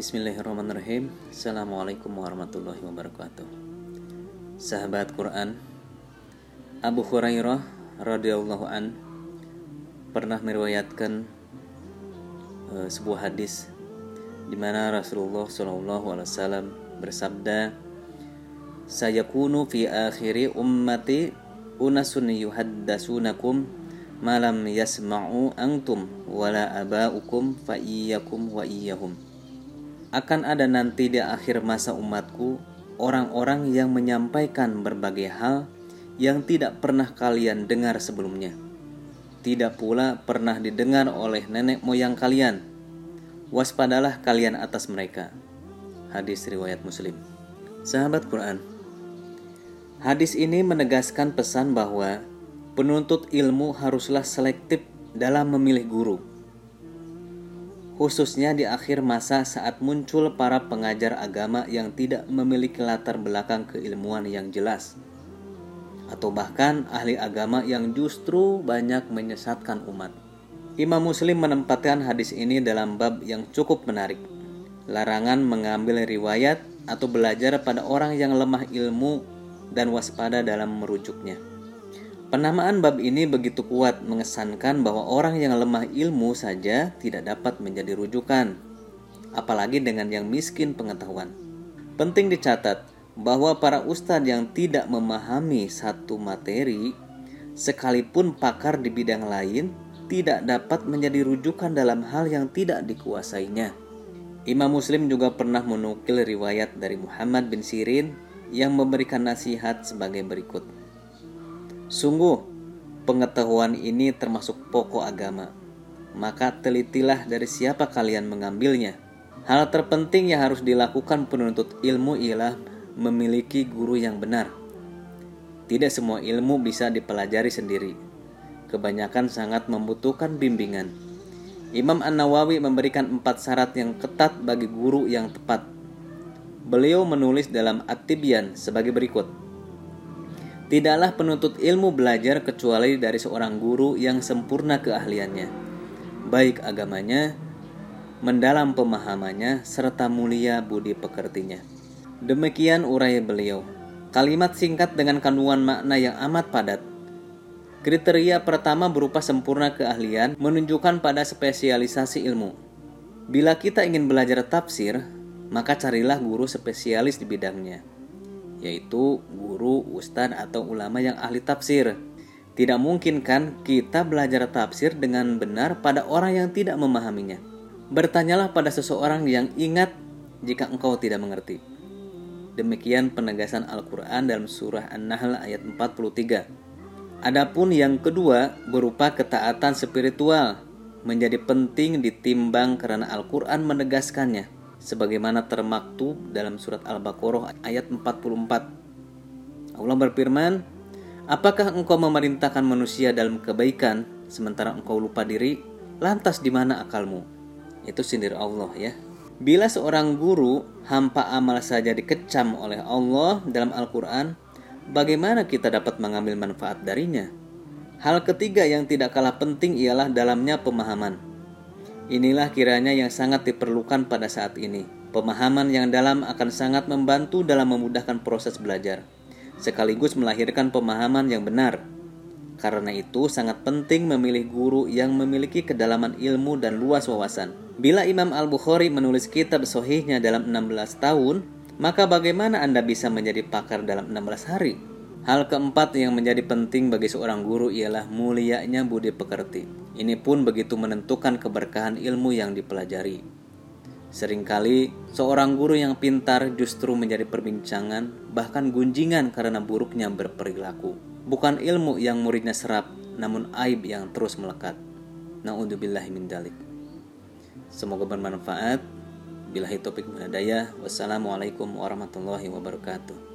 Bismillahirrahmanirrahim. Assalamualaikum warahmatullahi wabarakatuh. Sahabat Quran Abu Hurairah radhiyallahu an pernah meriwayatkan uh, sebuah hadis di mana Rasulullah wasallam bersabda Sayakunu fi akhiri ummati unasun yuhaddasunakum malam yasma'u antum wala aba'ukum fa iyyakum wa iyyahum akan ada nanti di akhir masa umatku orang-orang yang menyampaikan berbagai hal yang tidak pernah kalian dengar sebelumnya. Tidak pula pernah didengar oleh nenek moyang kalian. Waspadalah kalian atas mereka. Hadis riwayat muslim. Sahabat Quran. Hadis ini menegaskan pesan bahwa penuntut ilmu haruslah selektif dalam memilih guru. Khususnya di akhir masa saat muncul para pengajar agama yang tidak memiliki latar belakang keilmuan yang jelas. Atau bahkan ahli agama yang justru banyak menyesatkan umat. Imam Muslim menempatkan hadis ini dalam bab yang cukup menarik. Larangan mengambil riwayat atau belajar pada orang yang lemah ilmu dan waspada dalam merujuknya. Penamaan bab ini begitu kuat mengesankan bahwa orang yang lemah ilmu saja tidak dapat menjadi rujukan, apalagi dengan yang miskin pengetahuan. Penting dicatat bahwa para ustadz yang tidak memahami satu materi, sekalipun pakar di bidang lain, tidak dapat menjadi rujukan dalam hal yang tidak dikuasainya. Imam Muslim juga pernah menukil riwayat dari Muhammad bin Sirin yang memberikan nasihat sebagai berikut. Sungguh, pengetahuan ini termasuk pokok agama. Maka telitilah dari siapa kalian mengambilnya. Hal terpenting yang harus dilakukan penuntut ilmu ialah memiliki guru yang benar. Tidak semua ilmu bisa dipelajari sendiri. Kebanyakan sangat membutuhkan bimbingan. Imam An-Nawawi memberikan empat syarat yang ketat bagi guru yang tepat. Beliau menulis dalam At-Tibyan sebagai berikut. Tidaklah penuntut ilmu belajar kecuali dari seorang guru yang sempurna keahliannya, baik agamanya, mendalam pemahamannya, serta mulia budi pekertinya. Demikian urai beliau. Kalimat singkat dengan kandungan makna yang amat padat. Kriteria pertama berupa sempurna keahlian menunjukkan pada spesialisasi ilmu. Bila kita ingin belajar tafsir, maka carilah guru spesialis di bidangnya yaitu guru, ustadz, atau ulama yang ahli tafsir. Tidak mungkin kan kita belajar tafsir dengan benar pada orang yang tidak memahaminya. Bertanyalah pada seseorang yang ingat jika engkau tidak mengerti. Demikian penegasan Al-Quran dalam surah An-Nahl ayat 43. Adapun yang kedua berupa ketaatan spiritual menjadi penting ditimbang karena Al-Quran menegaskannya sebagaimana termaktub dalam surat Al-Baqarah ayat 44. Allah berfirman, "Apakah engkau memerintahkan manusia dalam kebaikan sementara engkau lupa diri? Lantas di mana akalmu?" Itu sindir Allah ya. Bila seorang guru hampa amal saja dikecam oleh Allah dalam Al-Qur'an, bagaimana kita dapat mengambil manfaat darinya? Hal ketiga yang tidak kalah penting ialah dalamnya pemahaman. Inilah kiranya yang sangat diperlukan pada saat ini. Pemahaman yang dalam akan sangat membantu dalam memudahkan proses belajar, sekaligus melahirkan pemahaman yang benar. Karena itu, sangat penting memilih guru yang memiliki kedalaman ilmu dan luas wawasan. Bila Imam Al-Bukhari menulis kitab sohihnya dalam 16 tahun, maka bagaimana Anda bisa menjadi pakar dalam 16 hari? Hal keempat yang menjadi penting bagi seorang guru ialah mulianya budi pekerti. Ini pun begitu menentukan keberkahan ilmu yang dipelajari. Seringkali seorang guru yang pintar justru menjadi perbincangan, bahkan gunjingan karena buruknya berperilaku. Bukan ilmu yang muridnya serap, namun aib yang terus melekat. Na'udzubillahi min dalik. Semoga bermanfaat. Bila topik hidayah. Wassalamualaikum warahmatullahi wabarakatuh.